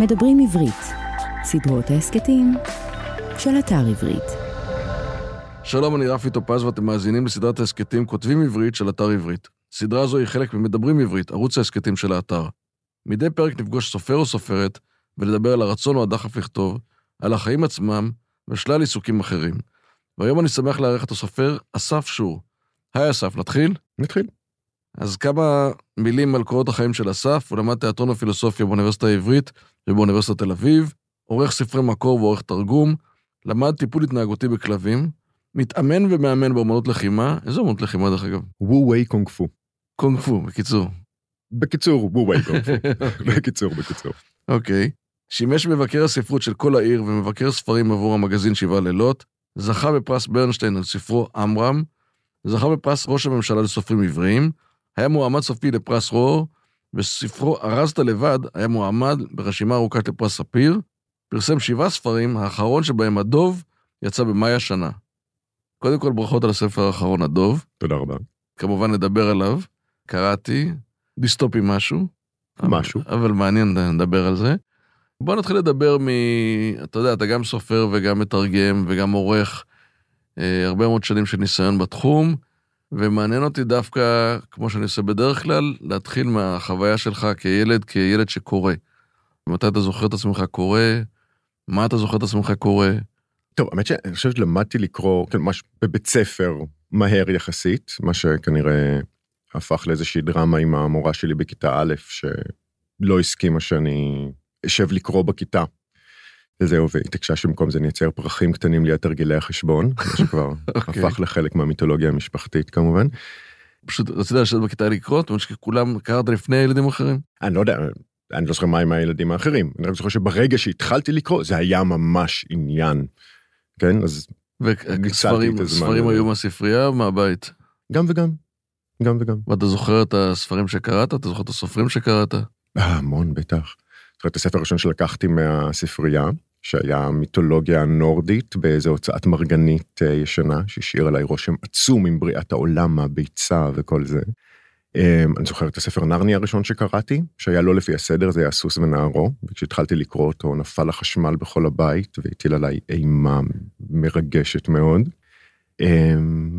מדברים עברית, סדרות ההסכתים של אתר עברית. שלום, אני רפי טופז ואתם מאזינים לסדרת ההסכתים כותבים עברית של אתר עברית. סדרה זו היא חלק ממדברים עברית, ערוץ ההסכתים של האתר. מדי פרק נפגוש סופר או סופרת ולדבר על הרצון או הדחף לכתוב, על החיים עצמם ושלל עיסוקים אחרים. והיום אני שמח לארח את הסופר אסף שור. היי אסף, נתחיל? נתחיל. אז כמה מילים על קורות החיים של אסף, הוא למד תיאטרון ופילוסופיה באוניברסיטה העברית ובאוניברסיטת תל אביב, עורך ספרי מקור ועורך תרגום, למד טיפול התנהגותי בכלבים, מתאמן ומאמן באמנות לחימה, איזה אמנות לחימה דרך אגב? וו ווי קונג פו. קונג פו, בקיצור. בקיצור, וו ווי קונג פו. בקיצור, בקיצור. אוקיי. שימש מבקר הספרות של כל העיר ומבקר ספרים עבור המגזין שבעה לילות, זכה בפרס ברנשטיין על ספרו עמרם, זכה בפרס ראש הממשלה לסופרים עבריים, היה מועמד סופי לפרס רור, וספרו ארזת לבד היה מועמד ברשימה ארוכה לפרס ספיר, פרסם שבעה ספרים, האחרון שבהם הדוב יצא במאי השנה. קודם כל ברכות על הספר האחרון, הדוב. תודה רבה. כמובן נדבר עליו, קראתי, דיסטופי משהו. משהו. אבל, אבל מעניין, נדבר על זה. בוא נתחיל לדבר מ... אתה יודע, אתה גם סופר וגם מתרגם וגם עורך אה, הרבה מאוד שנים של ניסיון בתחום, ומעניין אותי דווקא, כמו שאני עושה בדרך כלל, להתחיל מהחוויה שלך כילד, כילד שקורא. מתי אתה זוכר את עצמך קורא? מה אתה זוכר את עצמך קורא? טוב, האמת שאני חושב שלמדתי לקרוא, כן, ממש בבית ספר מהר יחסית, מה שכנראה הפך לאיזושהי דרמה עם המורה שלי בכיתה א', שלא הסכימה שאני אשב לקרוא בכיתה. וזהו, והתעקשה שבמקום זה נייצר פרחים קטנים ליד תרגילי החשבון, מה שכבר okay. הפך לחלק מהמיתולוגיה המשפחתית כמובן. פשוט רצית לשבת בכיתה לקרוא? זאת אומרת שכולם קראת לפני ילדים אחרים? אני לא יודע, אני לא זוכר מה עם הילדים האחרים. אני רק זוכר שברגע שהתחלתי לקרוא, זה היה ממש עניין. כן, אז וספרים היו מהספרייה או מהבית? גם וגם. גם וגם. ואתה זוכר את הספרים שקראת? אתה זוכר את הסופרים שקראת? המון, בטח. זוכר את הספר הראשון שלקחתי מהספרייה, שהיה מיתולוגיה נורדית באיזו הוצאת מרגנית ישנה, שהשאיר עליי רושם עצום עם בריאת העולם, הביצה וכל זה. אני זוכר את הספר נרני הראשון שקראתי, שהיה לא לפי הסדר, זה היה סוס ונערו, וכשהתחלתי לקרוא אותו נפל החשמל בכל הבית והטיל עליי אימה מרגשת מאוד.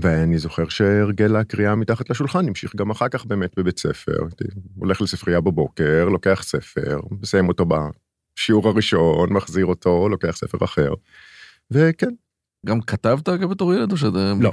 ואני זוכר שהרגל הקריאה מתחת לשולחן המשיך גם אחר כך באמת בבית ספר, הולך לספרייה בבוקר, לוקח ספר, מסיים אותו בשיעור הראשון, מחזיר אותו, לוקח ספר אחר, וכן. גם כתבת אגב בתור ילד או שאתה... לא.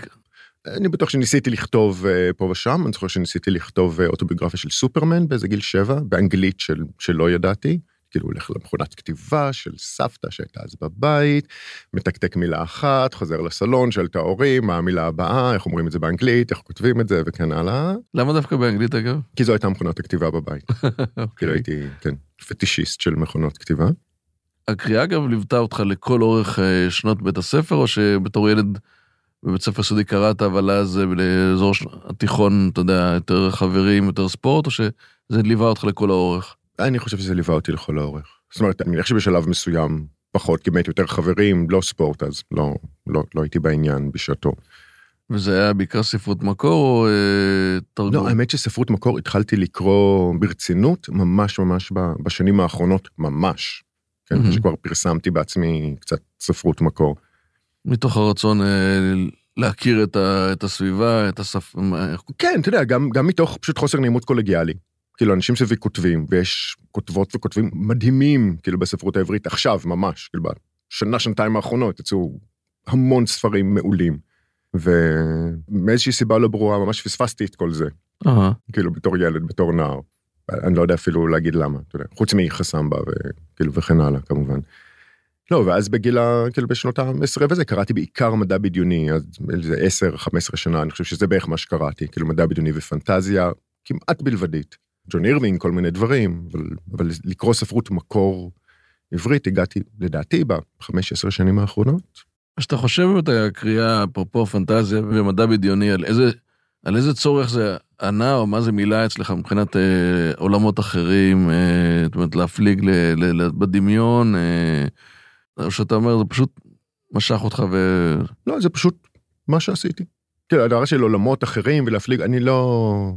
אני בטוח שניסיתי לכתוב פה ושם, אני זוכר שניסיתי לכתוב אוטוביוגרפיה של סופרמן באיזה גיל שבע, באנגלית של, שלא ידעתי. כאילו הולך למכונת כתיבה של סבתא שהייתה אז בבית, מתקתק מילה אחת, חוזר לסלון, שואל את ההורים, מה המילה הבאה, איך אומרים את זה באנגלית, איך כותבים את זה וכן הלאה. למה דווקא באנגלית אגב? כי זו הייתה מכונת הכתיבה בבית. כאילו הייתי, כן, פטישיסט של מכונות כתיבה. הקריאה אגב ליוותה אותך לכל אורך שנות בית הספר, או שבתור ילד בבית ספר סודי קראת, אבל אז לאזור התיכון, אתה יודע, יותר חברים, יותר ספורט, או שזה ליווה אותך לכל האורך? אני חושב שזה ליווה אותי לכל האורך. זאת אומרת, אני מניח שבשלב מסוים פחות, כי באמת יותר חברים, לא ספורט, אז לא, לא, לא הייתי בעניין בשעתו. וזה היה בעיקר ספרות מקור או אה, תרגום? לא, האמת שספרות מקור התחלתי לקרוא ברצינות ממש ממש בשנים האחרונות, ממש. כן, mm-hmm. שכבר פרסמתי בעצמי קצת ספרות מקור. מתוך הרצון אה, להכיר את, ה, את הסביבה, את השפה. כן, אתה יודע, גם, גם מתוך פשוט חוסר נעימות קולגיאלי. כאילו אנשים סביבי כותבים, ויש כותבות וכותבים מדהימים, כאילו בספרות העברית עכשיו ממש, כאילו בשנה, שנתיים האחרונות יצאו המון ספרים מעולים. ומאיזושהי סיבה לא ברורה ממש פספסתי את כל זה. Uh-huh. כאילו בתור ילד, בתור נער. אני לא יודע אפילו להגיד למה, אתה יודע, חוץ מחסמבה וכאילו וכן הלאה כמובן. לא, ואז בגיל, כאילו בשנות ה-10 וזה, קראתי בעיקר מדע בדיוני, אז איזה 10-15 שנה, אני חושב שזה בערך מה שקראתי, כאילו מדע בדיוני ופנטזיה, כמעט בלבדית. ג'ון אירווינג, כל מיני דברים, אבל, אבל לקרוא ספרות מקור עברית, הגעתי לדעתי ב-15 שנים האחרונות. כשאתה חושב באמת הקריאה, אפרופו פנטזיה ומדע בדיוני, על איזה, על איזה צורך זה ענה, או מה זה מילה אצלך מבחינת אה, עולמות אחרים, אה, זאת אומרת, להפליג ל, ל, ל, בדמיון, אה, או שאתה אומר, זה פשוט משך אותך ו... לא, זה פשוט מה שעשיתי. כאילו, הדבר של עולמות אחרים ולהפליג, אני לא...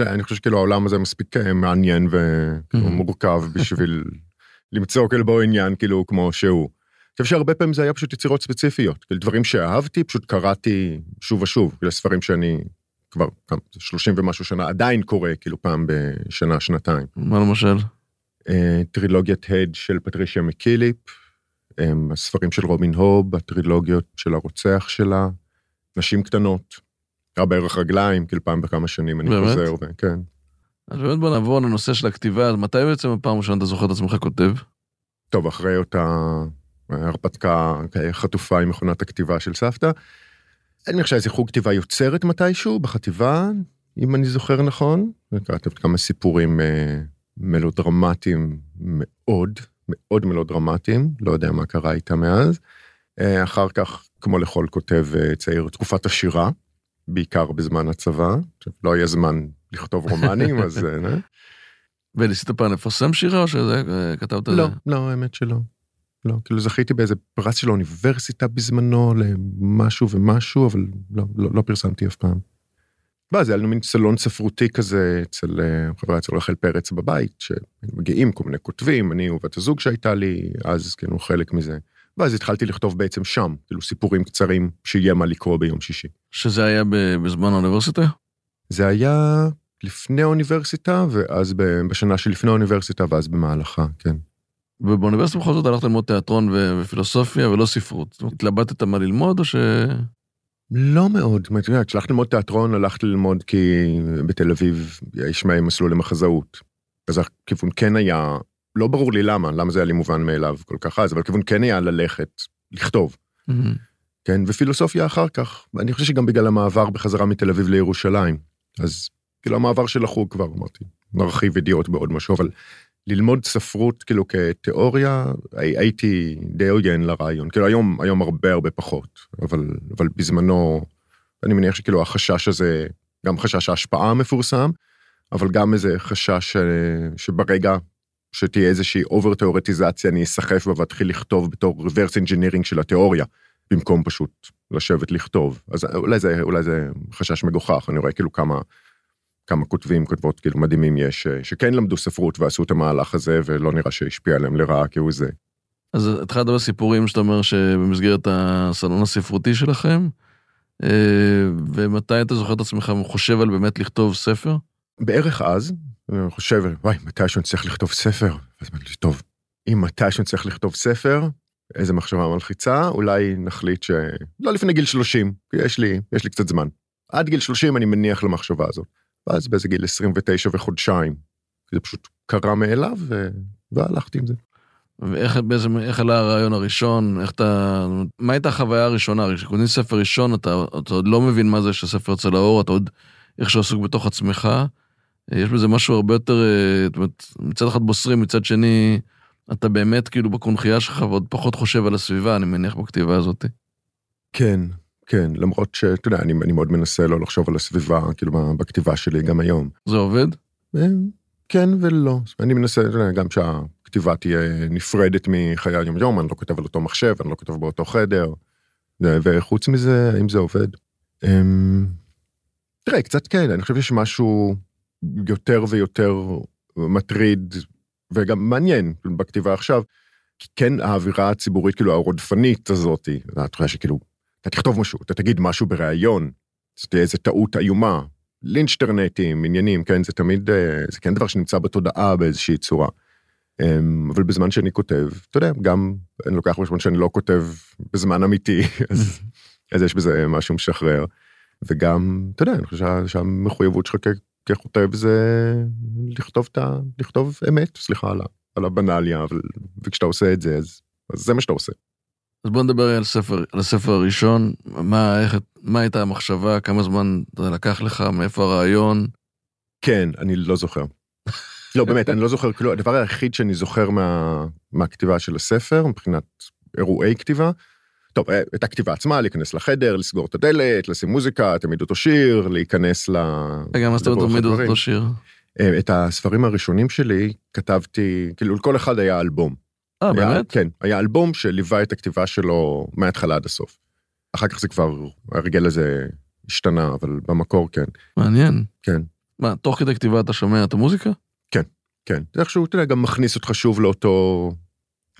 אני חושב שכאילו העולם הזה מספיק מעניין ומורכב בשביל למצוא כאילו בו עניין כאילו כמו שהוא. אני חושב שהרבה פעמים זה היה פשוט יצירות ספציפיות, כאילו דברים שאהבתי, פשוט קראתי שוב ושוב, כאילו ספרים שאני כבר כמה, 30 ומשהו שנה עדיין קורא כאילו פעם בשנה, שנתיים. מה למשל? אה, טרילוגיית הד של פטרישיה מקיליפ, אה, הספרים של רובין הוב, הטרילוגיות של הרוצח שלה, נשים קטנות, רע בערך רגליים, כאילו פעם בכמה שנים אני באמת? חוזר, ו- כן. אז באמת בוא נעבור לנושא של הכתיבה, אז מתי בעצם הפעם ראשונה אתה זוכר את עצמך כותב? טוב, אחרי אותה הרפתקה חטופה עם מכונת הכתיבה של סבתא, אני חושב איזה חוג כתיבה יוצרת מתישהו בחטיבה, אם אני זוכר נכון. כתבת כמה סיפורים אה, מלודרמטיים מאוד, מאוד מלודרמטיים, לא יודע מה קרה איתם מאז. אה, אחר כך, כמו לכל כותב אה, צעיר, תקופת השירה, בעיקר בזמן הצבא, לא היה זמן לכתוב רומנים, אז... אה? וניסית פעם לפרסם שירה או שזה אה, כתבת? לא, לא, האמת שלא. לא, כאילו זכיתי באיזה פרס של האוניברסיטה בזמנו למשהו ומשהו, אבל לא, לא, לא פרסמתי אף פעם. ואז היה לנו מין סלון ספרותי כזה אצל אה, חברה אצל רחל פרץ בבית, שמגיעים כל מיני כותבים, אני ובת הזוג שהייתה לי, אז כאילו חלק מזה. ואז התחלתי לכתוב בעצם שם, כאילו סיפורים קצרים שיהיה מה לקרוא ביום שישי. שזה היה בזמן האוניברסיטה? זה היה לפני האוניברסיטה, ואז בשנה שלפני האוניברסיטה, ואז במהלכה, כן. ובאוניברסיטה בכל זאת הלכת ללמוד תיאטרון ופילוסופיה ולא ספרות. התלבטת מה ללמוד או ש... לא מאוד, זאת אומרת, כשהלכתי ללמוד תיאטרון, הלכתי ללמוד כי בתל אביב יש מהם מסלול למחזאות. אז הכיוון כן היה, לא ברור לי למה, למה זה היה לי מובן מאליו כל כך אז, אבל הכיוון כן היה ללכת, לכתוב, כן? ופילוסופיה אחר כך, אני חושב שגם בגלל המעבר בחזרה מתל אביב לירושלים. אז כאילו המעבר של החוג כבר, אמרתי, נרחיב ידיעות בעוד משהו, אבל ללמוד ספרות כאילו כתיאוריה, הי- הייתי די עוין לרעיון. כאילו היום, היום הרבה הרבה פחות, אבל, אבל בזמנו, אני מניח שכאילו החשש הזה, גם חשש ההשפעה המפורסם, אבל גם איזה חשש אה, שברגע שתהיה איזושהי אובר תיאורטיזציה, אני אסחף בה ואתחיל לכתוב בתור reverse engineering של התיאוריה, במקום פשוט לשבת לכתוב. אז אולי זה, אולי זה חשש מגוחך, אני רואה כאילו כמה, כמה כותבים, כותבות כאילו מדהימים יש, אה, שכן למדו ספרות ועשו את המהלך הזה, ולא נראה שהשפיע עליהם לרעה כהוא זה. אז התחלת לדבר סיפורים שאתה אומר שבמסגרת הסלון הספרותי שלכם, אה, ומתי אתה זוכר את עצמך חושב על באמת לכתוב ספר? בערך אז, אני חושב, וואי, מתישהו אני צריך לכתוב ספר. אז אמרתי לי, טוב, אם מתישהו אני צריך לכתוב ספר, איזה מחשבה מלחיצה, אולי נחליט ש... לא לפני גיל 30, כי יש לי, יש לי קצת זמן. עד גיל 30 אני מניח למחשבה הזאת. ואז באיזה גיל 29 וחודשיים, זה פשוט קרה מאליו, ו... והלכתי עם זה. ואיך בעצם, איך עלה הרעיון הראשון, איך אתה, מה הייתה החוויה הראשונה? כשקונים ספר ראשון, אתה, אתה עוד לא מבין מה זה שהספר יוצא לאור, אתה עוד איכשהו עסוק בתוך עצמך. יש בזה משהו הרבה יותר, אה, זאת אומרת, מצד אחד בוסרי, מצד שני, אתה באמת כאילו בקונכייה שלך ועוד פחות חושב על הסביבה, אני מניח, בכתיבה הזאת. כן, כן, למרות שאתה יודע, אני, אני מאוד מנסה לא לחשוב על הסביבה, כאילו, בכתיבה שלי גם היום. זה עובד? אה, כן ולא. אני מנסה, אתה יודע, גם שהכתיבה תהיה נפרדת מחיי היום-יום, אני לא כותב על אותו מחשב, אני לא כותב באותו חדר, וחוץ מזה, האם זה עובד? אמ, תראה, קצת כן, אני חושב שיש משהו יותר ויותר מטריד וגם מעניין בכתיבה עכשיו, כי כן האווירה הציבורית, כאילו הרודפנית הזאתי, אתה חושב שכאילו, אתה תכתוב משהו, אתה תגיד משהו בריאיון, זה תהיה איזה טעות איומה, לינצ'טרנטים, עניינים, כן, זה תמיד, אה, זה כן דבר שנמצא בתודעה באיזושהי צורה. אמ, אבל בזמן שאני כותב, אתה יודע, גם אני לוקח בחשבון שאני לא כותב בזמן אמיתי, אז, אז יש בזה משהו משחרר. וגם, אתה יודע, אני חושב שה- שהמחויבות שלך ככותב זה לכתוב את ה... לכתוב אמת, סליחה על, על הבנאליה, אבל וכשאתה עושה את זה, אז, אז זה מה שאתה עושה. אז בוא נדבר על הספר, על הספר הראשון, מה, איך, מה הייתה המחשבה, כמה זמן זה לקח לך, מאיפה הרעיון? כן, אני לא זוכר. לא, באמת, אני לא זוכר, כאילו, הדבר היחיד שאני זוכר מה, מהכתיבה של הספר, מבחינת אירועי כתיבה, טוב, אה, את הכתיבה עצמה, להיכנס לחדר, לסגור את הדלת, לשים מוזיקה, תמיד אותו שיר, להיכנס ל... רגע, מה זאת אומרת תמיד. אותו שיר? אה, את הספרים הראשונים שלי כתבתי, כאילו לכל אחד היה אלבום. אה, באמת? כן, היה אלבום שליווה את הכתיבה שלו מההתחלה עד הסוף. אחר כך זה כבר, ההרגל הזה השתנה, אבל במקור כן. מעניין. כן. מה, תוך כדי כתיבה אתה שומע את המוזיקה? כן. כן, זה איכשהו, אתה יודע, גם מכניס אותך שוב לאותו,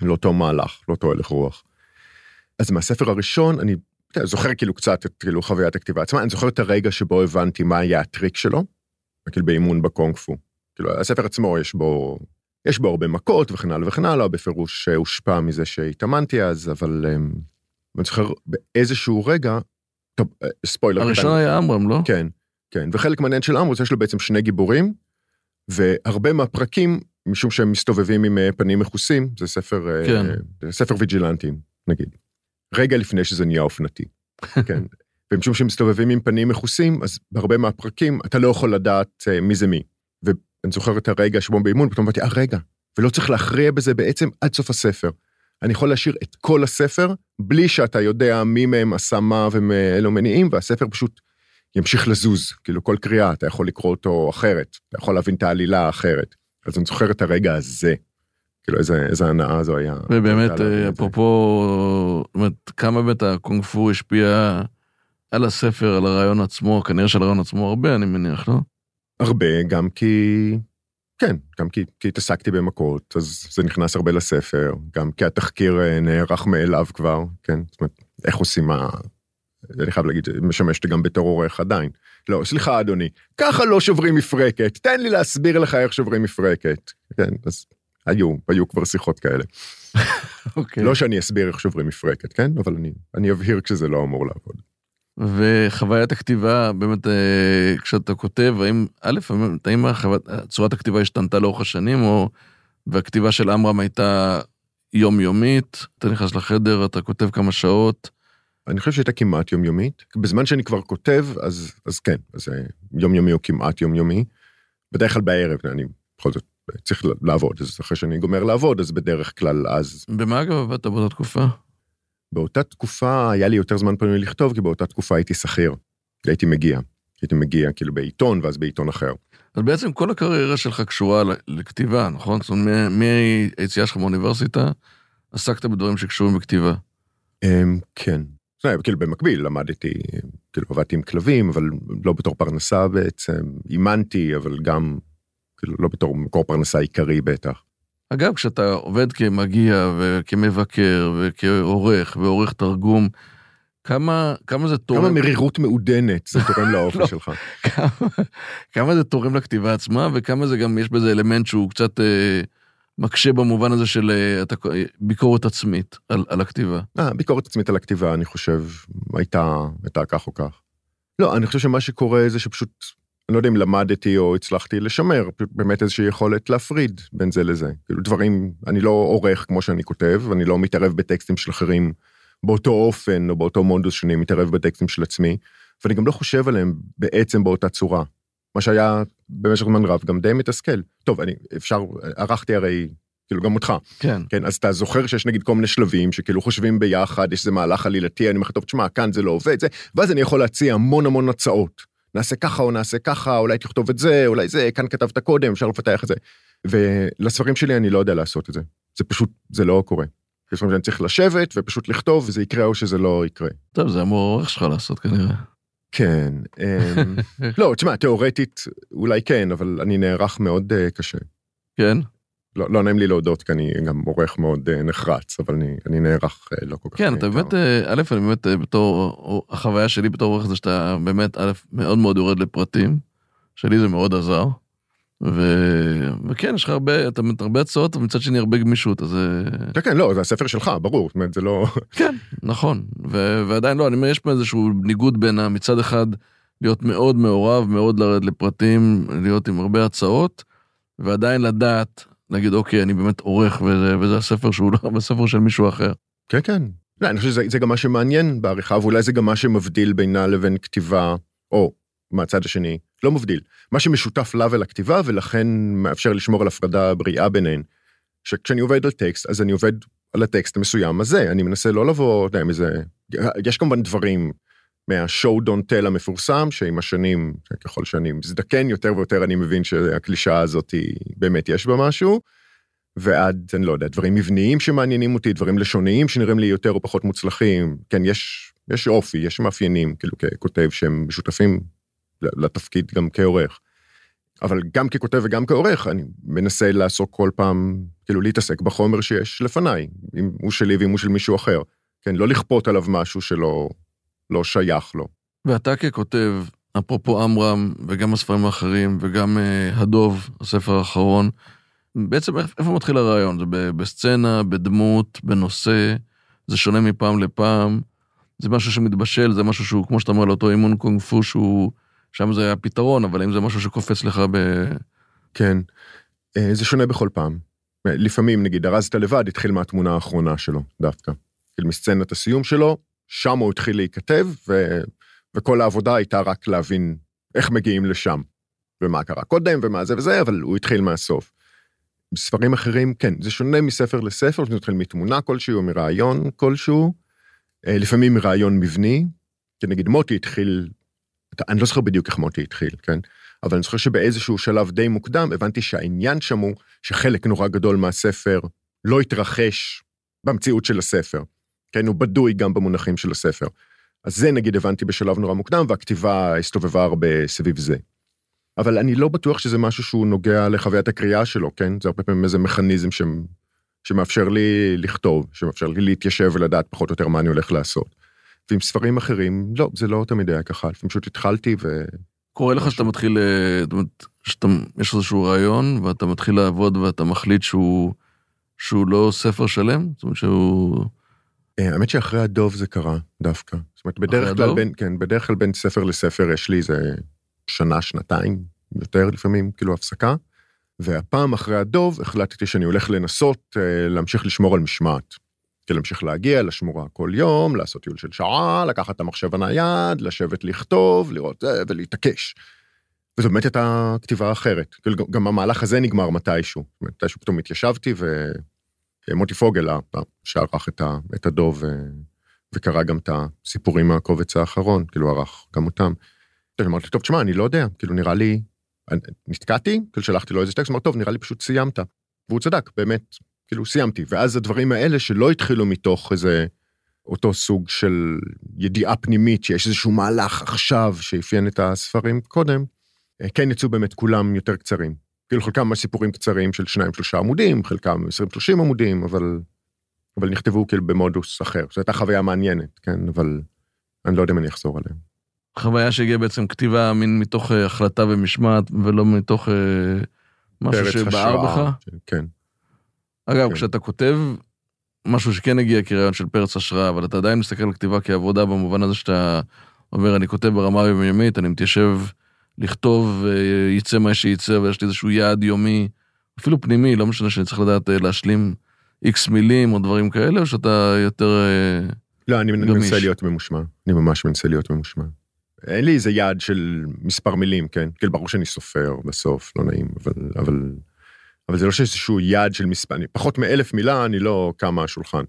לאותו מהלך, לאותו הלך רוח. אז מהספר הראשון, אני יודע, זוכר כאילו קצת את כאילו חוויית הכתיבה עצמה, אני זוכר את הרגע שבו הבנתי מה היה הטריק שלו, כאילו באימון בקונג פו. כאילו, הספר עצמו יש בו, יש בו הרבה מכות וכן הלאה וכן הלאה, בפירוש הושפע מזה שהתאמנתי אז, אבל אמ, אני זוכר באיזשהו רגע, טוב, אה, ספוילר. הראשון קטן. היה עמרם, לא? כן, כן, וחלק מעניין של עמוס, יש לו בעצם שני גיבורים, והרבה מהפרקים, משום שהם מסתובבים עם אה, פנים מכוסים, זה ספר, אה, כן. ספר ויג'ילנטים, נגיד. רגע לפני שזה נהיה אופנתי, כן. ומשום שהם מסתובבים עם פנים מכוסים, אז בהרבה מהפרקים אתה לא יכול לדעת אה, מי זה מי. ואני זוכר את הרגע שבו באימון, פתאום אמרתי, אה, רגע, ולא צריך להכריע בזה בעצם עד סוף הספר. אני יכול להשאיר את כל הספר, בלי שאתה יודע מי מהם עשה מה ומאלו מניעים, והספר פשוט ימשיך לזוז. כאילו, כל קריאה, אתה יכול לקרוא אותו אחרת, אתה יכול להבין את העלילה האחרת. אז אני זוכר את הרגע הזה. כאילו, איזה, איזה הנאה זו היה. ובאמת, אה. אפרופו, זאת אומרת, כמה באמת הקונג פו השפיע על הספר, על הרעיון עצמו, כנראה שעל הרעיון עצמו הרבה, אני מניח, לא? הרבה, גם כי... כן, גם כי, כי התעסקתי במכות, אז זה נכנס הרבה לספר, גם כי התחקיר אה, נערך מאליו כבר, כן? זאת אומרת, איך עושים מה... אני חייב להגיד, זה משמש אותי גם בתור עורך עדיין. לא, סליחה, אדוני, ככה לא שוברים מפרקת, תן לי להסביר לך איך שוברים מפרקת. כן, אז היו, היו כבר שיחות כאלה. אוקיי. לא שאני אסביר איך שוברים מפרקת, כן? אבל אני, אני אבהיר כשזה לא אמור לעבוד. וחוויית הכתיבה, באמת, אה, כשאתה כותב, האם, א', האם צורת הכתיבה השתנתה לאורך השנים, או... והכתיבה של עמרם הייתה יומיומית, אתה נכנס לחדר, אתה כותב כמה שעות, אני חושב שהייתה כמעט יומיומית. בזמן שאני כבר כותב, אז, אז כן, אז אה, יומיומי הוא כמעט יומיומי. בדרך כלל בערב, אני בכל זאת צריך לעבוד, אז אחרי שאני גומר לעבוד, אז בדרך כלל אז במה אגב עבדת באותה תקופה? באותה תקופה היה לי יותר זמן פנוי לכתוב, כי באותה תקופה הייתי שכיר. הייתי מגיע. הייתי מגיע כאילו בעיתון, ואז בעיתון אחר. אז בעצם כל הקריירה שלך קשורה לכתיבה, נכון? זאת אומרת, מהיציאה שלך מהאוניברסיטה, עסקת בדברים שקשורים בכתיבה. אמ, כן. כאילו במקביל למדתי, כאילו עבדתי עם כלבים, אבל לא בתור פרנסה בעצם, אימנתי, אבל גם, כאילו לא בתור מקור פרנסה עיקרי בטח. אגב, כשאתה עובד כמגיע וכמבקר וכעורך ועורך תרגום, כמה, כמה זה תורם... כמה מרירות מעודנת זה תורם לא. לאופי שלך. כמה, כמה זה תורם לכתיבה עצמה, וכמה זה גם, יש בזה אלמנט שהוא קצת אה, מקשה במובן הזה של אה, אתה, ביקורת עצמית על, על הכתיבה. אה, ביקורת עצמית על הכתיבה, אני חושב, הייתה, הייתה כך או כך. לא, אני חושב שמה שקורה זה שפשוט, אני לא יודע אם למדתי או הצלחתי לשמר, באמת איזושהי יכולת להפריד בין זה לזה. כאילו דברים, אני לא עורך כמו שאני כותב, אני לא מתערב בטקסטים של אחרים באותו אופן או באותו מונדוס שאני מתערב בטקסטים של עצמי, ואני גם לא חושב עליהם בעצם באותה צורה. מה שהיה במשך זמן רב גם די מתסכל. טוב, אני, אפשר, ערכתי הרי, כאילו גם אותך, כן. כן, אז אתה זוכר שיש נגיד כל מיני שלבים שכאילו חושבים ביחד, יש איזה מהלך עלילתי, אני אומר לך, טוב, תשמע, כאן זה לא עובד, זה, ואז אני יכול להציע המון המון הצעות. נעשה ככה או נעשה ככה, אולי תכתוב את זה, אולי זה, כאן כתבת קודם, אפשר לפתח את זה. ולספרים שלי אני לא יודע לעשות את זה. זה פשוט, זה לא קורה. יש דברים שאני צריך לשבת ופשוט לכתוב, וזה יקרה או שזה לא יקרה. טוב, זה אמור העורך שלך לעשות כנראה. כן, אמ, לא, תשמע, תיאורטית אולי כן, אבל אני נערך מאוד uh, קשה. כן? לא, לא נעים לי להודות, כי אני גם עורך מאוד uh, נחרץ, אבל אני, אני נערך uh, לא כל כך. כן, אתה. באמת, אה, א', אני באמת, אה, בתור, החוויה שלי בתור עורך זה שאתה באמת, א', מאוד מאוד יורד לפרטים, שלי זה מאוד עזר, ו... וכן, יש לך הרבה, אתה באמת הרבה הצעות, ומצד שני הרבה גמישות, אז אה, כן, כן, לא, זה הספר שלך, ברור, זאת אומרת, זה לא... כן, נכון, ו... ועדיין לא, אני אומר, יש פה איזשהו ניגוד בין מצד אחד להיות מאוד מעורב, מאוד לרדת לפרטים, להיות עם הרבה הצעות, ועדיין לדעת, להגיד, אוקיי, אני באמת עורך, וזה, וזה הספר שהוא לא הספר של מישהו אחר. כן, כן. לא, אני חושב שזה זה גם מה שמעניין בעריכה, ואולי זה גם מה שמבדיל בינה לבין כתיבה, או מהצד השני, לא מבדיל. מה שמשותף לה ולכתיבה, ולכן מאפשר לשמור על הפרדה בריאה ביניהן. שכשאני עובד על טקסט, אז אני עובד על הטקסט המסוים הזה, אני מנסה לא לבוא, אתה יודע, איזה... יש כמובן דברים מה-show don't tell המפורסם, שעם השנים, ככל שאני מזדקן יותר ויותר, אני מבין שהקלישאה הזאת היא, באמת יש בה משהו. ועד, אני לא יודע, דברים מבניים שמעניינים אותי, דברים לשוניים שנראים לי יותר או פחות מוצלחים. כן, יש, יש אופי, יש מאפיינים, כאילו, ככותב שהם משותפים לתפקיד גם כעורך. אבל גם ככותב וגם כעורך, אני מנסה לעסוק כל פעם, כאילו להתעסק בחומר שיש לפניי, אם הוא שלי ואם הוא של מישהו אחר. כן, לא לכפות עליו משהו שלא לא שייך לו. ואתה ככותב, אפרופו עמרם, וגם הספרים האחרים, וגם uh, הדוב, הספר האחרון, בעצם איפה מתחיל הרעיון? זה בסצנה, בדמות, בנושא, זה שונה מפעם לפעם, זה משהו שמתבשל, זה משהו שהוא, כמו שאתה אומר, לאותו אימון קונג פו שהוא, שם זה היה פתרון, אבל אם זה משהו שקופץ לך ב... כן, אה, זה שונה בכל פעם. לפעמים, נגיד, ארזת לבד, התחיל מהתמונה האחרונה שלו, דווקא. כאילו, מסצנת הסיום שלו, שם הוא התחיל להיכתב, ו... וכל העבודה הייתה רק להבין איך מגיעים לשם, ומה קרה קודם, ומה זה וזה, אבל הוא התחיל מהסוף. בספרים אחרים, כן, זה שונה מספר לספר, זה מתחיל מתמונה כלשהי או מרעיון כלשהו, אה, לפעמים מרעיון מבני, כי נגיד מוטי התחיל, אני לא זוכר בדיוק איך מוטי התחיל, כן? אבל אני זוכר שבאיזשהו שלב די מוקדם הבנתי שהעניין שם הוא שחלק נורא גדול מהספר לא התרחש במציאות של הספר, כן? הוא בדוי גם במונחים של הספר. אז זה נגיד הבנתי בשלב נורא מוקדם, והכתיבה הסתובבה הרבה סביב זה. אבל אני לא בטוח שזה משהו שהוא נוגע לחוויית הקריאה שלו, כן? זה הרבה פעמים איזה מכניזם ש... שמאפשר לי לכתוב, שמאפשר לי להתיישב ולדעת פחות או יותר מה אני הולך לעשות. ועם ספרים אחרים, לא, זה לא תמיד היה ככה, לפעמים פשוט התחלתי ו... קורה לך שאתה מתחיל, אה, זאת אומרת, שאתה, יש איזשהו רעיון, ואתה מתחיל לעבוד ואתה מחליט שהוא, שהוא לא ספר שלם? זאת אומרת שהוא... אה, האמת שאחרי הדוב זה קרה דווקא. זאת אומרת, בדרך כלל בין, כן, בדרך כלל בין ספר לספר יש לי איזה שנה, שנתיים, יותר לפעמים, כאילו הפסקה. והפעם אחרי הדוב החלטתי שאני הולך לנסות אה, להמשיך לשמור על משמעת. כי להמשיך להגיע לשמורה כל יום, לעשות טיול של שעה, לקחת את המחשב הנייד, לשבת לכתוב, לראות זה ולהתעקש. וזו באמת הייתה כתיבה אחרת. כאילו גם המהלך הזה נגמר מתישהו. מתישהו פתאום התיישבתי ומוטי פוגל, שערך את, הדוב ו... וקרא גם את הסיפורים מהקובץ האחרון, כאילו ערך גם אותם. אמרתי, טוב, תשמע, אני לא יודע, כאילו נראה לי, נתקעתי, כאילו שלחתי לו איזה טקסט, אמר, טוב, נראה לי פשוט סיימת. והוא צדק, באמת, כאילו סיימתי. ואז הדברים האלה שלא התחילו מתוך איזה, אותו סוג של ידיעה פנימית, שיש איזשהו מהלך עכשיו שאפיין את הספרים קודם, אה, כן יצאו באמת כולם יותר קצרים. כאילו חלקם סיפורים קצרים של שניים שלושה עמודים, חלקם 20-30 עמודים, אבל, אבל נכתבו כאילו במודוס אחר. זו הייתה חוויה מעניינת, כן, אבל אני לא יודע אם אני אחזור עליהם. חוויה שהגיעה בעצם כתיבה מין מתוך אה, החלטה ומשמעת, ולא מתוך אה, משהו שבער בך. כן. אגב, כן. כשאתה כותב משהו שכן הגיע כרעיון של פרץ השראה, אבל אתה עדיין מסתכל על כתיבה כעבודה במובן הזה שאתה אומר, אני כותב ברמה היומיומית, אני מתיישב לכתוב, אה, יצא מה שייצא, ויש לי איזשהו יעד יומי, אפילו פנימי, לא משנה שאני צריך לדעת להשלים איקס מילים או דברים כאלה, או שאתה יותר לא, אני מנסה להיות ממושמע. אני ממש מנסה להיות ממושמע. אין לי איזה יעד של מספר מילים, כן? כאילו, ברור שאני סופר בסוף, לא נעים, אבל, אבל, אבל זה לא שיש איזשהו יעד של מספר, אני, פחות מאלף מילה, אני לא קם מהשולחן.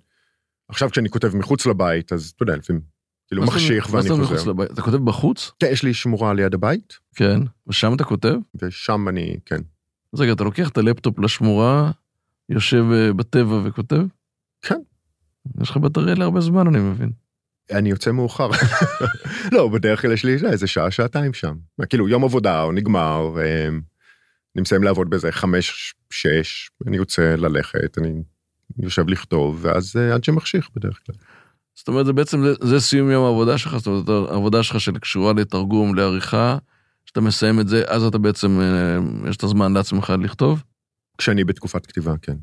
עכשיו כשאני כותב מחוץ לבית, אז אתה יודע, לפעמים, כאילו מחשיך ואני חוזר. אתה כותב בחוץ? כן, יש לי שמורה ליד הבית. כן, ושם אתה כותב? ושם אני, כן. אז רגע, אתה לוקח את הלפטופ לשמורה, יושב אה, בטבע וכותב? כן. יש לך בטריה להרבה זמן, אני מבין. אני יוצא מאוחר. לא, בדרך כלל יש לי איזה שעה, שעתיים שם. כאילו, יום עבודה, הוא נגמר, אני מסיים לעבוד באיזה חמש, שש, אני יוצא ללכת, אני יושב לכתוב, ואז אה, עד שמחשיך בדרך כלל. זאת אומרת, זה בעצם, זה, זה סיום יום העבודה שלך, זאת אומרת, העבודה שלך שקשורה לתרגום, לעריכה, כשאתה מסיים את זה, אז אתה בעצם, אה, יש את הזמן לעצמך לכתוב? כשאני בתקופת כתיבה, כן.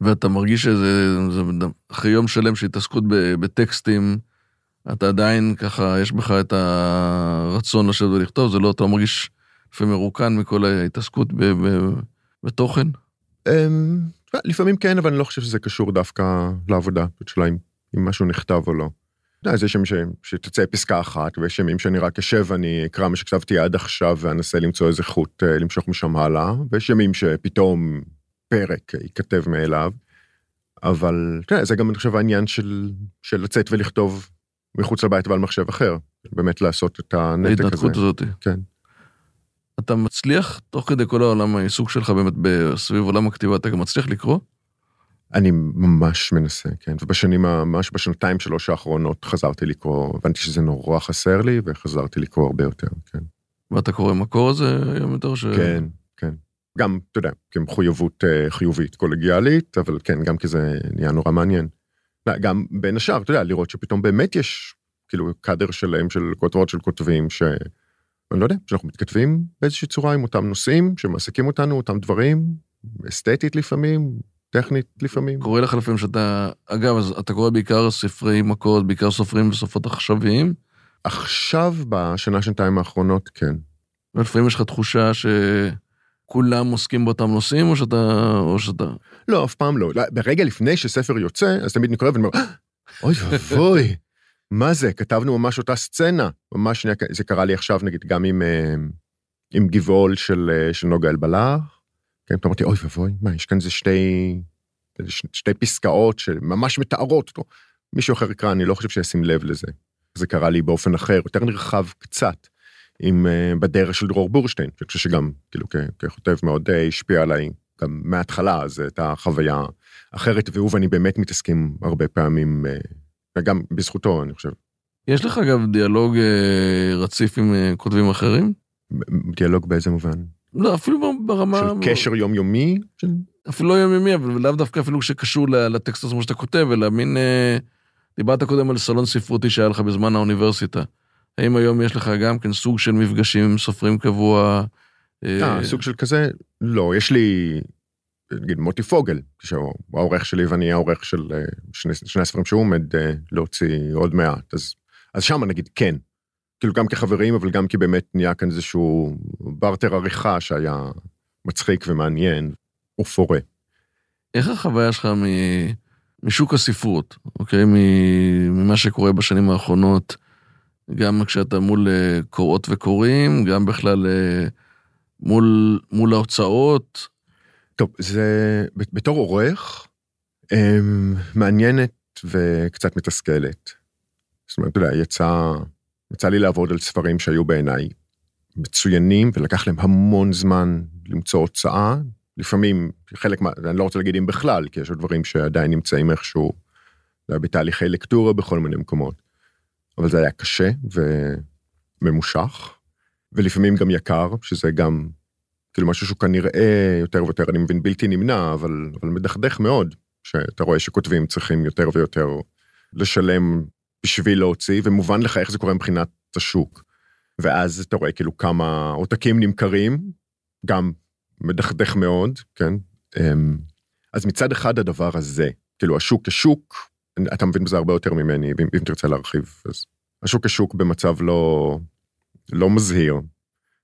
ואתה מרגיש שזה, זה, אחרי יום שלם של התעסקות בטקסטים, אתה עדיין ככה, יש בך את הרצון לשבת ולכתוב, זה לא, אתה מרגיש לפעמים מרוקן מכל ההתעסקות ב, ב, בתוכן? אמ, לפעמים כן, אבל אני לא חושב שזה קשור דווקא לעבודה, השאלה אם, אם משהו נכתב או לא. יש ימים שתצא פסקה אחת, ויש ימים שאני רק אשב ואני אקרא מה שכתבתי עד עכשיו ואנסה למצוא איזה חוט אה, למשוך משם הלאה, ויש ימים שפתאום פרק ייכתב מאליו. אבל תראה, זה גם אני חושב העניין של, של לצאת ולכתוב מחוץ לבית ועל מחשב אחר, באמת לעשות את הנתק הזה. ההתנתקות הזאת. כן. אתה מצליח, תוך כדי כל העולם העיסוק שלך באמת סביב עולם הכתיבה, אתה גם מצליח לקרוא? אני ממש מנסה, כן. ובשנים, ממש בשנתיים שלוש האחרונות חזרתי לקרוא, הבנתי שזה נורא חסר לי, וחזרתי לקרוא הרבה יותר, כן. ואתה קורא מקור הזה היום יותר ש... כן, גם, אתה יודע, כמחויבות אה, חיובית קולגיאלית, אבל כן, גם כי זה נהיה נורא מעניין. לא, גם בין השאר, אתה יודע, לראות שפתאום באמת יש, כאילו, קאדר שלם של כותבות של כותבים, ש... אני לא יודע, שאנחנו מתכתבים באיזושהי צורה עם אותם נושאים, שמעסיקים אותנו, אותם דברים, אסתטית לפעמים, טכנית לפעמים. קורה לך לפעמים שאתה, אגב, אז אתה קורא בעיקר ספרי מכות, בעיקר סופרים וסופרות עכשוויים, עכשיו, בשנה, שנתיים האחרונות, כן. ולפעמים יש לך תחושה שכולם עוסקים באותם נושאים, או שאתה... או שאתה... לא, אף פעם לא. לא, ברגע לפני שספר יוצא, אז תמיד אני קורא ואני אומר, "אה, אוי ואבוי, מה זה? כתבנו ממש אותה סצנה. ממש זה קרה לי עכשיו, נגיד, גם עם, אה, עם גבעול של, אה, של נוגה אלבלח. כן, פתאום אמרתי, אוי ואבוי, מה, יש כאן איזה שתי, שתי פסקאות שממש מתארות אותו. מישהו אחר יקרא, אני לא חושב שישים לב לזה. זה קרה לי באופן אחר, יותר נרחב קצת, עם אה, בדרך של דרור בורשטיין, שאני חושב שגם, כאילו, ככותב מאוד אה, השפיע עליי, גם מההתחלה, אז הייתה חוויה אחרת, והוא ואני באמת מתעסקים הרבה פעמים, אה, וגם בזכותו, אני חושב. יש לך אגב דיאלוג אה, רציף עם כותבים אחרים? דיאלוג באיזה מובן? לא, אפילו ברמה... של קשר יומיומי? של... אפילו לא יומיומי, אבל לאו דווקא אפילו שקשור לטקסט עצמו שאתה כותב, אלא מין... אה, דיברת קודם על סלון ספרותי שהיה לך בזמן האוניברסיטה. האם היום יש לך גם כן סוג של מפגשים עם סופרים קבוע? אה, סוג של כזה? לא, יש לי, נגיד, מוטי פוגל, שהוא העורך שלי ואני העורך של אה, שני, שני הספרים שהוא עומד אה, להוציא עוד מעט, אז, אז שם נגיד כן. כאילו גם כחברים, אבל גם כי באמת נהיה כאן איזשהו בארטר עריכה שהיה מצחיק ומעניין, ופורה. איך החוויה שלך מ... משוק הספרות, אוקיי? מ- ממה שקורה בשנים האחרונות, גם כשאתה מול אה, קוראות וקוראים, גם בכלל אה, מול, מול ההוצאות. טוב, זה בתור עורך, אמ, מעניינת וקצת מתסכלת. זאת אומרת, אתה יודע, יצא, יצא לי לעבוד על ספרים שהיו בעיניי מצוינים, ולקח להם המון זמן למצוא הוצאה. לפעמים, חלק מה... אני לא רוצה להגיד אם בכלל, כי יש עוד דברים שעדיין נמצאים איכשהו זה היה בתהליכי לקטורה בכל מיני מקומות. אבל זה היה קשה וממושך, ולפעמים גם יקר, שזה גם כאילו משהו שהוא כנראה יותר ויותר, אני מבין, בלתי נמנע, אבל, אבל מדכדך מאוד, שאתה רואה שכותבים צריכים יותר ויותר לשלם בשביל להוציא, ומובן לך איך זה קורה מבחינת השוק. ואז אתה רואה כאילו כמה עותקים נמכרים, גם מדכדך מאוד, כן? אמ, אז מצד אחד הדבר הזה, כאילו השוק כשוק, אתה מבין בזה הרבה יותר ממני, אם, אם תרצה להרחיב, אז השוק כשוק במצב לא, לא מזהיר.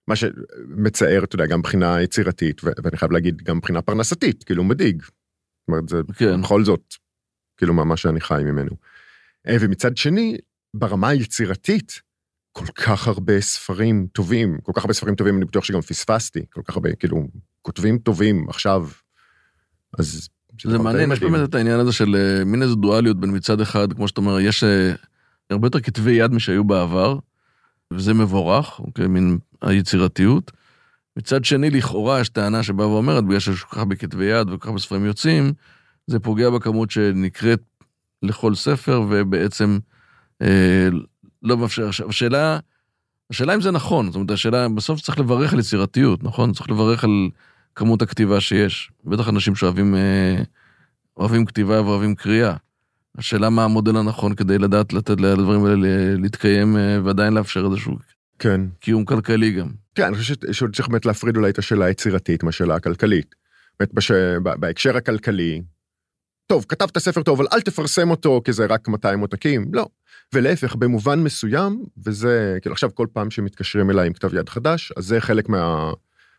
מה שמצער, אתה יודע, גם מבחינה יצירתית, ואני חייב להגיד, גם מבחינה פרנסתית, כאילו מדאיג. זאת אומרת, זה כן. בכל זאת, כאילו מה שאני חי ממנו. אה, ומצד שני, ברמה היצירתית, כל כך הרבה ספרים טובים, כל כך הרבה ספרים טובים, אני בטוח שגם פספסתי, כל כך הרבה, כאילו, כותבים טובים עכשיו, אז... זה מעניין, יש. באמת את העניין הזה של אה, מין איזו דואליות בין מצד אחד, כמו שאתה אומר, יש אה, הרבה יותר כתבי יד משהיו בעבר, וזה מבורך, אוקיי, מין היצירתיות. מצד שני, לכאורה יש טענה שבאה ואומרת, בגלל שיש כל כך הרבה כתבי יד וכל כך הרבה ספרים יוצאים, זה פוגע בכמות שנקראת לכל ספר, ובעצם אה, לא מאפשר. עכשיו, השאלה, השאלה אם זה נכון, זאת אומרת, השאלה, בסוף צריך לברך על יצירתיות, נכון? צריך לברך על כמות הכתיבה שיש. בטח אנשים שאוהבים אה, אוהבים כתיבה ואוהבים קריאה. השאלה מה המודל הנכון כדי לדעת לתת לדברים האלה להתקיים אה, ועדיין לאפשר איזשהו כן. קיום כלכלי גם. כן, אני חושב ש- שעוד צריך באמת להפריד אולי את השאלה היצירתית מהשאלה הכלכלית. באמת, בש... בהקשר הכלכלי, טוב, כתבת ספר טוב, אבל אל תפרסם אותו כי זה רק 200 עותקים, לא. ולהפך, במובן מסוים, וזה, כאילו עכשיו כל פעם שמתקשרים אליי עם כתב יד חדש, אז זה חלק מה...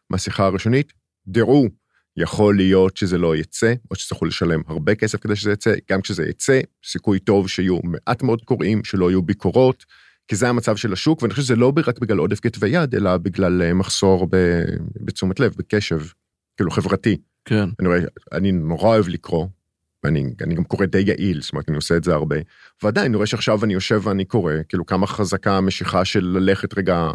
מהשיחה הראשונית, דעו, יכול להיות שזה לא יצא, או שתצטרכו לשלם הרבה כסף כדי שזה יצא, גם כשזה יצא, סיכוי טוב שיהיו מעט מאוד קוראים, שלא יהיו ביקורות, כי זה המצב של השוק, ואני חושב שזה לא רק בגלל עודף כתבי יד, אלא בגלל אה, מחסור ב... בתשומת לב, בקשב, כאילו חברתי. כן. אני רואה, אני נורא אוהב לקרוא, ואני אני גם קורא די יעיל, זאת אומרת, אני עושה את זה הרבה. ועדיין, אני רואה שעכשיו אני יושב ואני קורא, כאילו כמה חזקה המשיכה של ללכת רגע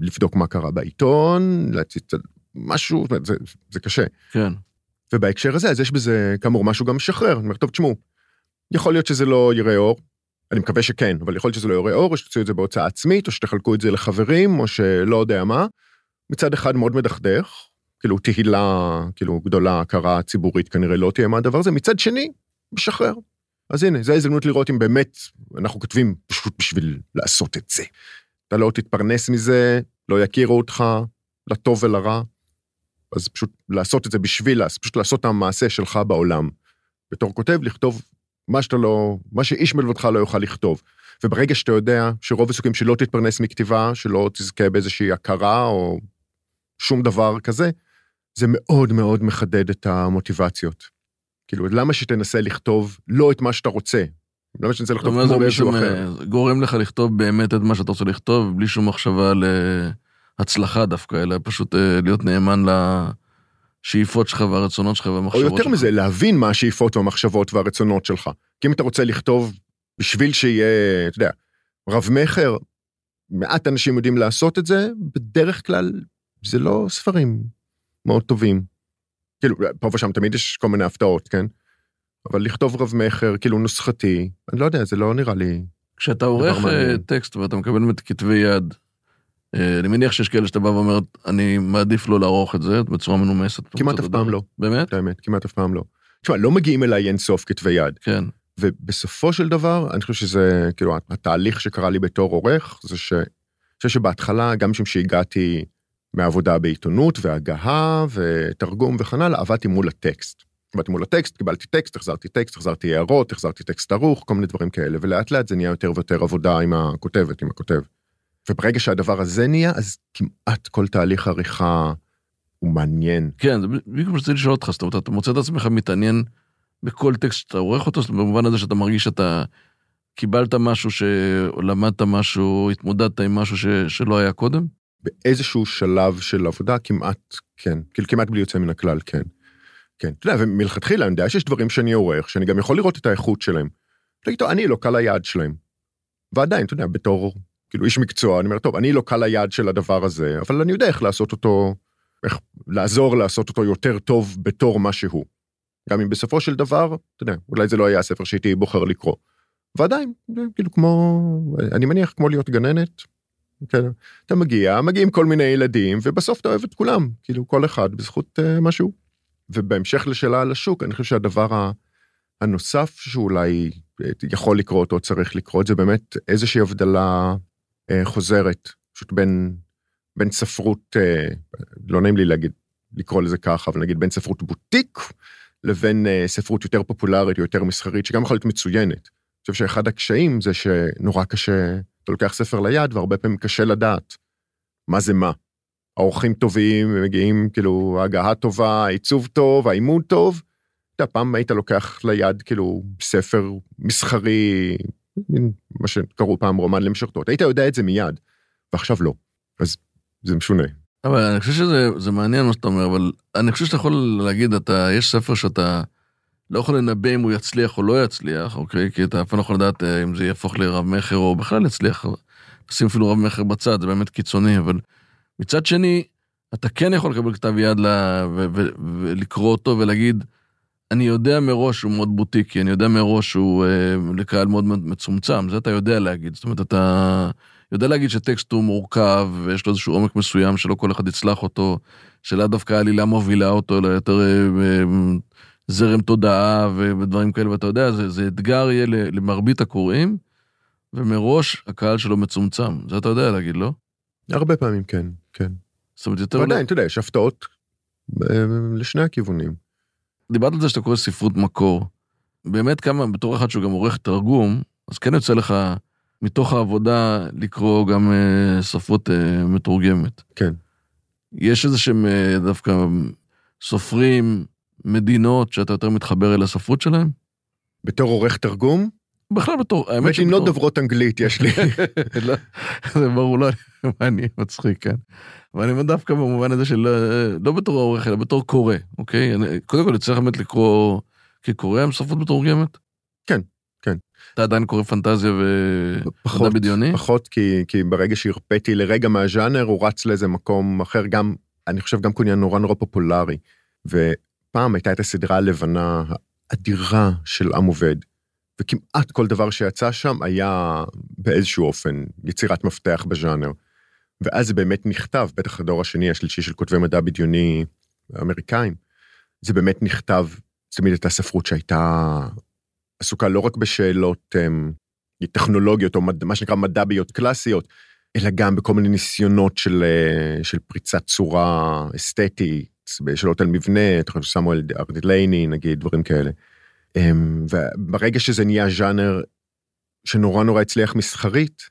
לבדוק מה קרה בעיתון, להציץ משהו, זאת אומרת, זה, זה קשה. כן. ובהקשר הזה, אז יש בזה כאמור משהו גם משחרר. אני אומר, טוב, תשמעו, יכול להיות שזה לא יראה אור, אני מקווה שכן, אבל יכול להיות שזה לא יראה אור, או שתוציאו את זה בהוצאה עצמית, או שתחלקו את זה לחברים, או שלא יודע מה. מצד אחד מאוד מדכדך, כאילו תהילה, כאילו גדולה, הכרה ציבורית כנראה לא תהיה מהדבר הזה, מצד שני, משחרר. אז הנה, זו ההזדמנות לראות אם באמת אנחנו כותבים פשוט בשביל לעשות את זה. אתה לא תתפרנס מזה, לא יכירו אותך, לטוב ולרע, אז פשוט לעשות את זה בשביל, פשוט לעשות את המעשה שלך בעולם. בתור כותב, לכתוב מה שאתה לא, מה שאיש מלבדך לא יוכל לכתוב. וברגע שאתה יודע שרוב הסיכויים שלא תתפרנס מכתיבה, שלא תזכה באיזושהי הכרה או שום דבר כזה, זה מאוד מאוד מחדד את המוטיבציות. כאילו, למה שתנסה לכתוב לא את מה שאתה רוצה? למה שתנסה לכתוב כמו מישהו אחר? בעצם גורם לך לכתוב באמת את מה שאתה רוצה לכתוב, בלי שום מחשבה להצלחה דווקא, אלא פשוט אה, להיות נאמן לשאיפות שלך והרצונות שלך והמחשבות שלך. או יותר מזה, להבין מה השאיפות והמחשבות והרצונות שלך. כי אם אתה רוצה לכתוב בשביל שיהיה, אתה יודע, רב-מכר, מעט אנשים יודעים לעשות את זה, בדרך כלל זה לא ספרים מאוד טובים. כאילו, פה ושם תמיד יש כל מיני הפתעות, כן? אבל לכתוב רב-מכר, כאילו נוסחתי, אני לא יודע, זה לא נראה לי... כשאתה עורך אה, טקסט ואתה מקבל כתבי יד, אה, אני מניח שיש כאלה שאתה בא ואומר, אני מעדיף לא לערוך את זה בצורה מנומסת. כמעט אף פעם לא. באמת? באמת, כמעט אף פעם לא. תשמע, לא מגיעים אליי אין סוף כתבי יד. כן. ובסופו של דבר, אני חושב שזה, כאילו, התהליך שקרה לי בתור עורך, זה ש... אני חושב שבהתחלה, גם משום שהגעתי מעבודה בעיתונות והגהה ותרגום וכן הלאה, עבדתי מול הטקסט. עבדתי מול הטקסט, קיבלתי טקסט, החזרתי טקסט, החזרתי הערות, החזרתי טקסט ערוך, כל מיני דברים כאלה, ולאט לאט זה נהיה יותר ויותר עבודה עם הכותבת, עם הכותב. וברגע שהדבר הזה נהיה, אז כמעט כל תהליך עריכה הוא מעניין. כן, זה בדיוק מה שרציתי לשאול אותך, זאת אומרת, אתה מוצא את עצמך מתעניין בכל טקסט שאתה עורך אותו, במובן הזה שאתה מרגיש שאתה קיבלת משהו, שלמדת משהו, התמודדת עם משהו ש, שלא היה קודם? באיזשהו שלב של עבודה כמעט כן, כאילו כמעט בלי יוצא מן הכלל, כן. כן, אתה יודע, ומלכתחילה אני יודע שיש דברים שאני עורך, שאני גם יכול לראות את האיכות שלהם. תגיד, טוב, אני לא קל היעד שלהם. ועדיין, אתה יודע, בתור, כאילו, איש מקצוע, אני אומר, טוב, אני לא קל היעד של הדבר הזה, אבל אני יודע איך לעשות אותו, איך לעזור לעשות אותו יותר טוב בתור מה שהוא. גם אם בסופו של דבר, אתה יודע, אולי זה לא היה הספר שהייתי בוחר לקרוא. ועדיין, כאילו כמו, אני מניח כמו להיות גננת, כן, אתה מגיע, מגיעים כל מיני ילדים, ובסוף אתה אוהב את כולם, כאילו כל אחד בזכות uh, משהו. ובהמשך לשאלה על השוק, אני חושב שהדבר הנוסף שאולי אה, יכול לקרות או צריך לקרות, זה באמת איזושהי הבדלה uh, חוזרת, פשוט בין, בין ספרות, uh, לא נעים לי להגיד, לקרוא לזה ככה, אבל נגיד בין ספרות בוטיק, לבין uh, ספרות יותר פופולרית, יותר מסחרית, שגם יכולה להיות מצוינת. אני חושב שאחד הקשיים זה שנורא קשה, אתה לוקח ספר ליד והרבה פעמים קשה לדעת מה זה מה. האורחים טובים, מגיעים, כאילו, ההגעה טובה, העיצוב טוב, העימוד טוב. אתה פעם היית לוקח ליד, כאילו, ספר מסחרי, מה שקראו פעם רומן למשרתות, היית יודע את זה מיד, ועכשיו לא. אז זה משונה. אבל אני חושב שזה מעניין מה שאתה אומר, אבל אני חושב שאתה יכול להגיד, אתה, יש ספר שאתה לא יכול לנבא אם הוא יצליח או לא יצליח, אוקיי? כי אתה אף פעם לא יכול לדעת אה, אם זה יהפוך לרב מכר או בכלל יצליח. נשים אפילו רב מכר בצד, זה באמת קיצוני, אבל מצד שני, אתה כן יכול לקבל כתב יד לה, ו- ו- ולקרוא אותו ולהגיד, אני יודע מראש שהוא מאוד בוטיקי, אני יודע מראש שהוא אה, לקהל מאוד מצומצם, זה אתה יודע להגיד. זאת אומרת, אתה יודע להגיד שטקסט הוא מורכב, ויש לו איזשהו עומק מסוים שלא כל אחד יצלח אותו, שלאו דווקא העלילה מובילה אותו, אלא יותר אה, זרם תודעה ודברים כאלה, ואתה יודע, זה, זה אתגר יהיה למרבית הקוראים, ומראש הקהל שלו מצומצם. זה אתה יודע להגיד, לא? הרבה פעמים כן, כן. זאת אומרת, יותר... ועדיין, אתה יודע, יש הפתעות אה, לשני הכיוונים. דיברת על זה שאתה קורא ספרות מקור. באמת כמה, בתור אחד שהוא גם עורך תרגום, אז כן יוצא לך מתוך העבודה לקרוא גם uh, ספרות uh, מתורגמת. כן. יש איזה שהם uh, דווקא סופרים, מדינות שאתה יותר מתחבר אל הספרות שלהם? בתור עורך תרגום? בכלל בתור, האמת שבתור... מדינות דוברות אנגלית יש לי. לא, זה ברור, לא מעניין, מצחיק, כן. אבל אני אומר דווקא במובן הזה של לא בתור עורך, אלא בתור קורא, אוקיי? קודם כל, צריך באמת לקרוא כקורא עם ספרות מתורגמת? כן, כן. אתה עדיין קורא פנטזיה ומדע בדיוני? פחות, כי, כי ברגע שהרפאתי לרגע מהז'אנר, הוא רץ לאיזה מקום אחר, גם, אני חושב גם קוניין נורא נורא פופולרי. ופעם הייתה את הסדרה הלבנה האדירה של עם עובד, וכמעט כל דבר שיצא שם היה באיזשהו אופן יצירת מפתח בז'אנר. ואז זה באמת נכתב, בטח הדור השני, השלישי של כותבי מדע בדיוני, האמריקאים, זה באמת נכתב, תמיד הייתה ספרות שהייתה עסוקה לא רק בשאלות הם, טכנולוגיות או מד, מה שנקרא מדביות קלאסיות, אלא גם בכל מיני ניסיונות של, אה, של פריצת צורה אסתטית, בשאלות על מבנה, אתה חושב סמואל ארדלייני, נגיד, דברים כאלה. אמ, וברגע שזה נהיה ז'אנר שנורא נורא הצליח מסחרית,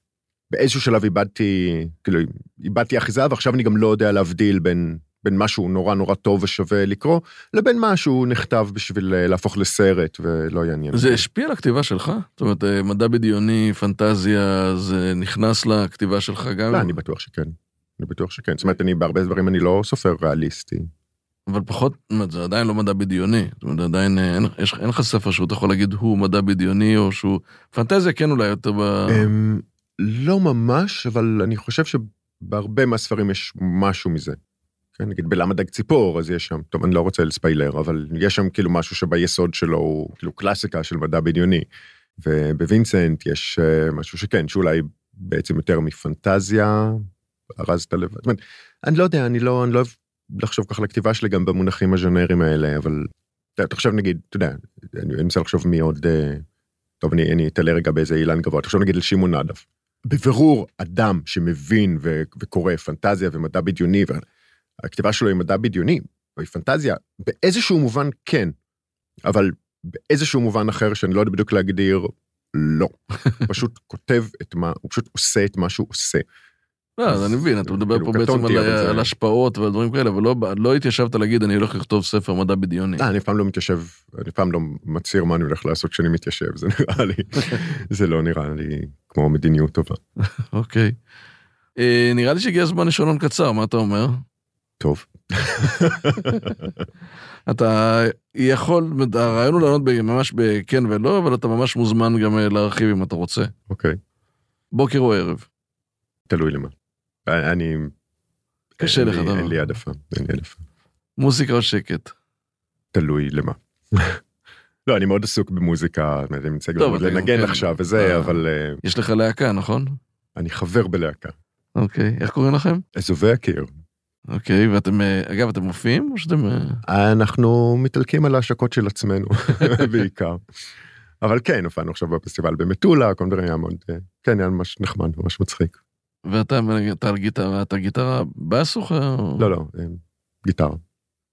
באיזשהו שלב איבדתי, כאילו, איבדתי אחיזה, ועכשיו אני גם לא יודע להבדיל בין, בין משהו נורא נורא טוב ושווה לקרוא, לבין משהו נכתב בשביל אה, להפוך לסרט ולא יעניין. זה השפיע על הכתיבה שלך? זאת אומרת, אה, מדע בדיוני, פנטזיה, זה נכנס לכתיבה שלך גם? לא, אני בטוח שכן. אני בטוח שכן. זאת אומרת, אני בהרבה דברים אני לא סופר ריאליסטי. אבל פחות, זאת אומרת, זה עדיין לא מדע בדיוני. זאת אומרת, עדיין אה, אין, יש, אין לך ספר שהוא אתה יכול להגיד הוא מדע בדיוני, או שהוא... פנטזיה כן אולי יותר ב... אמ, לא ממש, אבל אני חושב שבהרבה מהספרים יש משהו מזה. כן, נגיד בלמה דג ציפור, אז יש שם, טוב, אני לא רוצה לספיילר, אבל יש שם כאילו משהו שביסוד שלו הוא כאילו קלאסיקה של מדע בדיוני. ובווינסנט יש אה, משהו שכן, שאולי בעצם יותר מפנטזיה, ארזת לבד. זאת אומרת, אני לא יודע, אני לא, אני לא אוהב לחשוב ככה לכתיבה שלי גם במונחים הז'נרים האלה, אבל חושב נגיד, אתה יודע, אני מנסה לחשוב מי עוד, אה, טוב, אני, אני אתעלה רגע באיזה אילן גבוה, תחשוב נגיד על שמעון נדב. בבירור, אדם שמבין ו- וקורא פנטזיה ומדע בדיוני, והכתיבה שלו היא מדע בדיוני, היא פנטזיה, באיזשהו מובן כן, אבל באיזשהו מובן אחר שאני לא יודע בדיוק להגדיר, לא. פשוט כותב את מה, הוא פשוט עושה את מה שהוא עושה. לא, אז אני מבין, אתה מדבר כאילו, פה בעצם על, השפעות ועל דברים כאלה, אבל לא, התיישבת להגיד, אני הולך לכתוב ספר מדע בדיוני. אה, אני אף פעם לא מתיישב, אני אף פעם לא מצהיר מה אני הולך לעשות כשאני מתיישב, זה נראה לי, זה לא נראה לי כמו מדיניות טובה. אוקיי. אה, נראה לי שהגיע הזמן לשאלון קצר, מה אתה אומר? טוב, אתה יכול, הרעיון הוא לענות ממש בכן ולא, אבל אתה ממש מוזמן גם אה, להרחיב אם אתה רוצה. אוקיי, בוקר או ערב. תלוי למה. אני... קשה לך, אתה אין אומר. לי העדפה, אין לי העדפה. מוזיקה או שקט. תלוי למה. לא, אני מאוד עסוק במוזיקה, אני טוב, גם מנגן כן. עכשיו וזה, אה. אבל אה, יש לך להקה, נכון? אני חבר בלהקה. אוקיי. איך קוראים לכם? אזובי הקיר. אוקיי, ואתם, אה, אגב, אתם מופיעים או שאתם... אנחנו מתעלקים על ההשקות של עצמנו, בעיקר. אבל כן, הופענו עכשיו בפסטיבל במטולה, כל מיני דברים היה מאוד, כן, היה ממש נחמד, ממש מצחיק. ואתה על גיטרה, אתה גיטרה בס או... לא, לא, אה, גיטרה.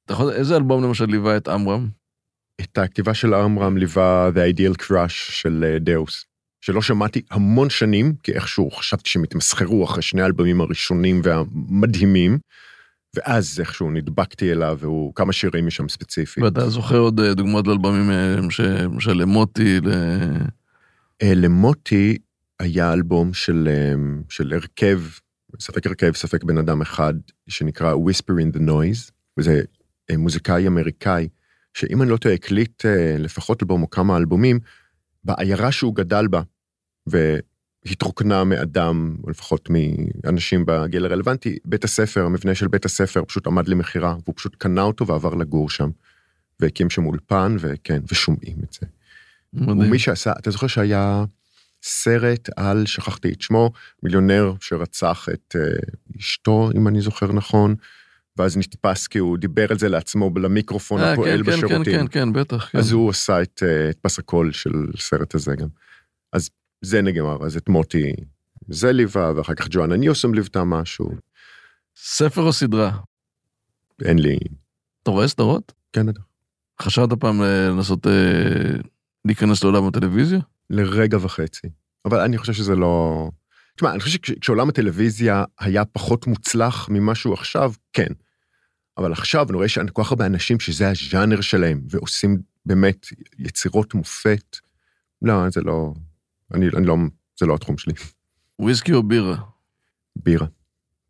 אתה יכול, איזה אלבום למשל ליווה את עמרם? את הכתיבה של עמרם ליווה The Ideal Crush של אה, דאוס, שלא שמעתי המון שנים, כי איכשהו חשבתי שהם התמסחרו אחרי שני האלבומים הראשונים והמדהימים, ואז איכשהו נדבקתי אליו, והוא כמה שירים משם ספציפית. ואתה זוכר עוד אה, דוגמאות לאלבומים אה, ש- של מוטי, ל... אה, למוטי היה אלבום של, אה, של הרכב, ספק הרכב, ספק בן אדם אחד, שנקרא Whisper in the Noise, וזה אה, מוזיקאי אמריקאי, שאם אני לא טועה, הקליט אה, לפחות אלבום או כמה אלבומים, בעיירה שהוא גדל בה, והתרוקנה מאדם, או לפחות מאנשים בגיל הרלוונטי, בית הספר, המבנה של בית הספר פשוט עמד למכירה, והוא פשוט קנה אותו ועבר לגור שם, והקים שם אולפן, וכן, ושומעים את זה. מדהים. מי שעשה, אתה זוכר שהיה סרט על, שכחתי את שמו, מיליונר שרצח את uh, אשתו, אם אני זוכר נכון, ואז נתפס כי הוא דיבר על זה לעצמו למיקרופון אה, הפועל כן, כן, בשירותים. כן, כן, כן, בטח. כן. אז הוא עשה את, uh, את פס הקול של הסרט הזה גם. אז זה נגמר, אז את מוטי זה ליווה, ואחר כך ג'ואנה ניוסום ליוותה משהו. ספר או סדרה? אין לי, אתה רואה סדרות? כן, בטח. חשבת פעם אה, לנסות אה, להיכנס לעולם הטלוויזיה? לרגע וחצי. אבל אני חושב שזה לא... תשמע, אני חושב שכשעולם הטלוויזיה היה פחות מוצלח ממה שהוא עכשיו, כן. אבל עכשיו אני רואה שאין כל כך הרבה אנשים שזה הז'אנר שלהם, ועושים באמת יצירות מופת. לא, זה לא... אני, אני לא... זה לא התחום שלי. וויסקי או בירה? בירה.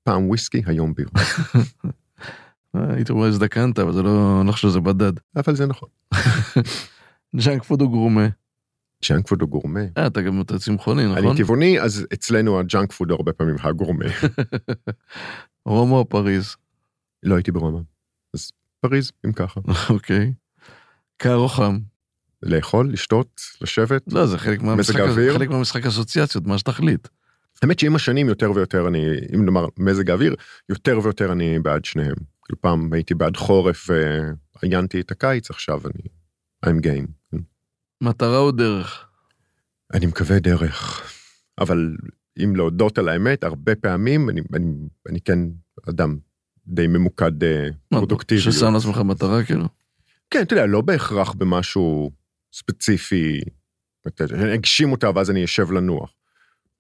פעם וויסקי, היום בירה. אה, הייתי רואה הזדקנת, אבל זה לא, אני לא חושב שזה בדד. אבל זה נכון. ז'אנק פוד או גרומה? ג'אנק פוד הוא גורמה. אה, אתה גם אתה צמחוני, נכון? אני טבעוני, אז אצלנו הג'אנק פוד הרבה פעמים הגורמה. רומא או פריז? לא הייתי ברומא. אז פריז, אם ככה. אוקיי. קר או חם? לאכול, לשתות, לשבת. לא, זה חלק מהמשחק? חלק מהמשחק אסוציאציות, מה שתחליט. האמת שעם השנים יותר ויותר אני, אם נאמר מזג האוויר, יותר ויותר אני בעד שניהם. כאילו פעם הייתי בעד חורף ועיינתי את הקיץ, עכשיו אני... I'm game. מטרה או דרך? אני מקווה דרך, אבל אם להודות על האמת, הרבה פעמים אני, אני, אני כן אדם די ממוקד אה, פרודוקטיבי. ששם לעצמך מטרה כאילו? כן, אתה יודע, לא בהכרח במשהו ספציפי, אגשים אותה ואז אני אשב לנוח.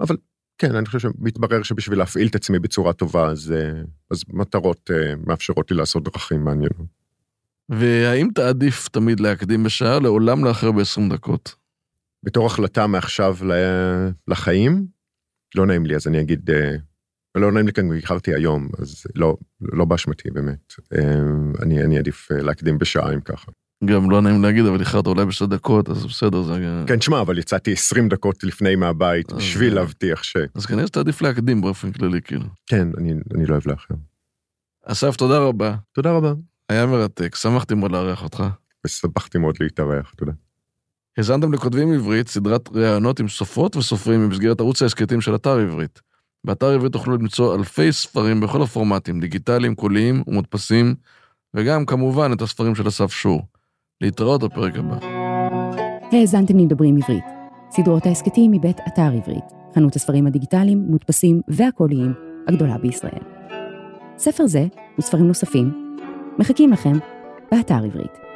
אבל כן, אני חושב שמתברר שבשביל להפעיל את עצמי בצורה טובה, אז, אה, אז מטרות אה, מאפשרות לי לעשות דרכים מעניינות. והאם תעדיף תמיד להקדים בשעה, לעולם לאחר ב-20 דקות? בתור החלטה מעכשיו לחיים, לא נעים לי, אז אני אגיד, אה, לא נעים לי כאן, איחרתי היום, אז לא, לא באשמתי באמת. אני, אני עדיף להקדים בשעה אם ככה. גם לא נעים להגיד, אבל איחרת אולי בשתי דקות, אז בסדר, זה... כן, שמע, אבל יצאתי 20 דקות לפני מהבית בשביל להבטיח ש... אז כנראה שאתה עדיף להקדים באופן כללי, כאילו. כן, אני, אני לא אוהב לאחר. אסף, תודה רבה. תודה רבה. היה מרתק, שמחתי מאוד לארח אותך. ושמחתי מאוד להתארח, תודה. האזנתם לכותבים עברית, סדרת ראיונות עם סופרות וסופרים במסגרת ערוץ ההסכתים של אתר עברית. באתר עברית תוכלו למצוא אלפי ספרים בכל הפורמטים, דיגיטליים, קוליים ומודפסים, וגם כמובן את הספרים של אסף שור. להתראות בפרק הבא. האזנתם לדברים עברית, סדרות ההסכתים מבית אתר עברית, חנות הספרים הדיגיטליים, מודפסים והקוליים הגדולה בישראל. ספר זה וספרים נוספים מחכים לכם באתר עברית.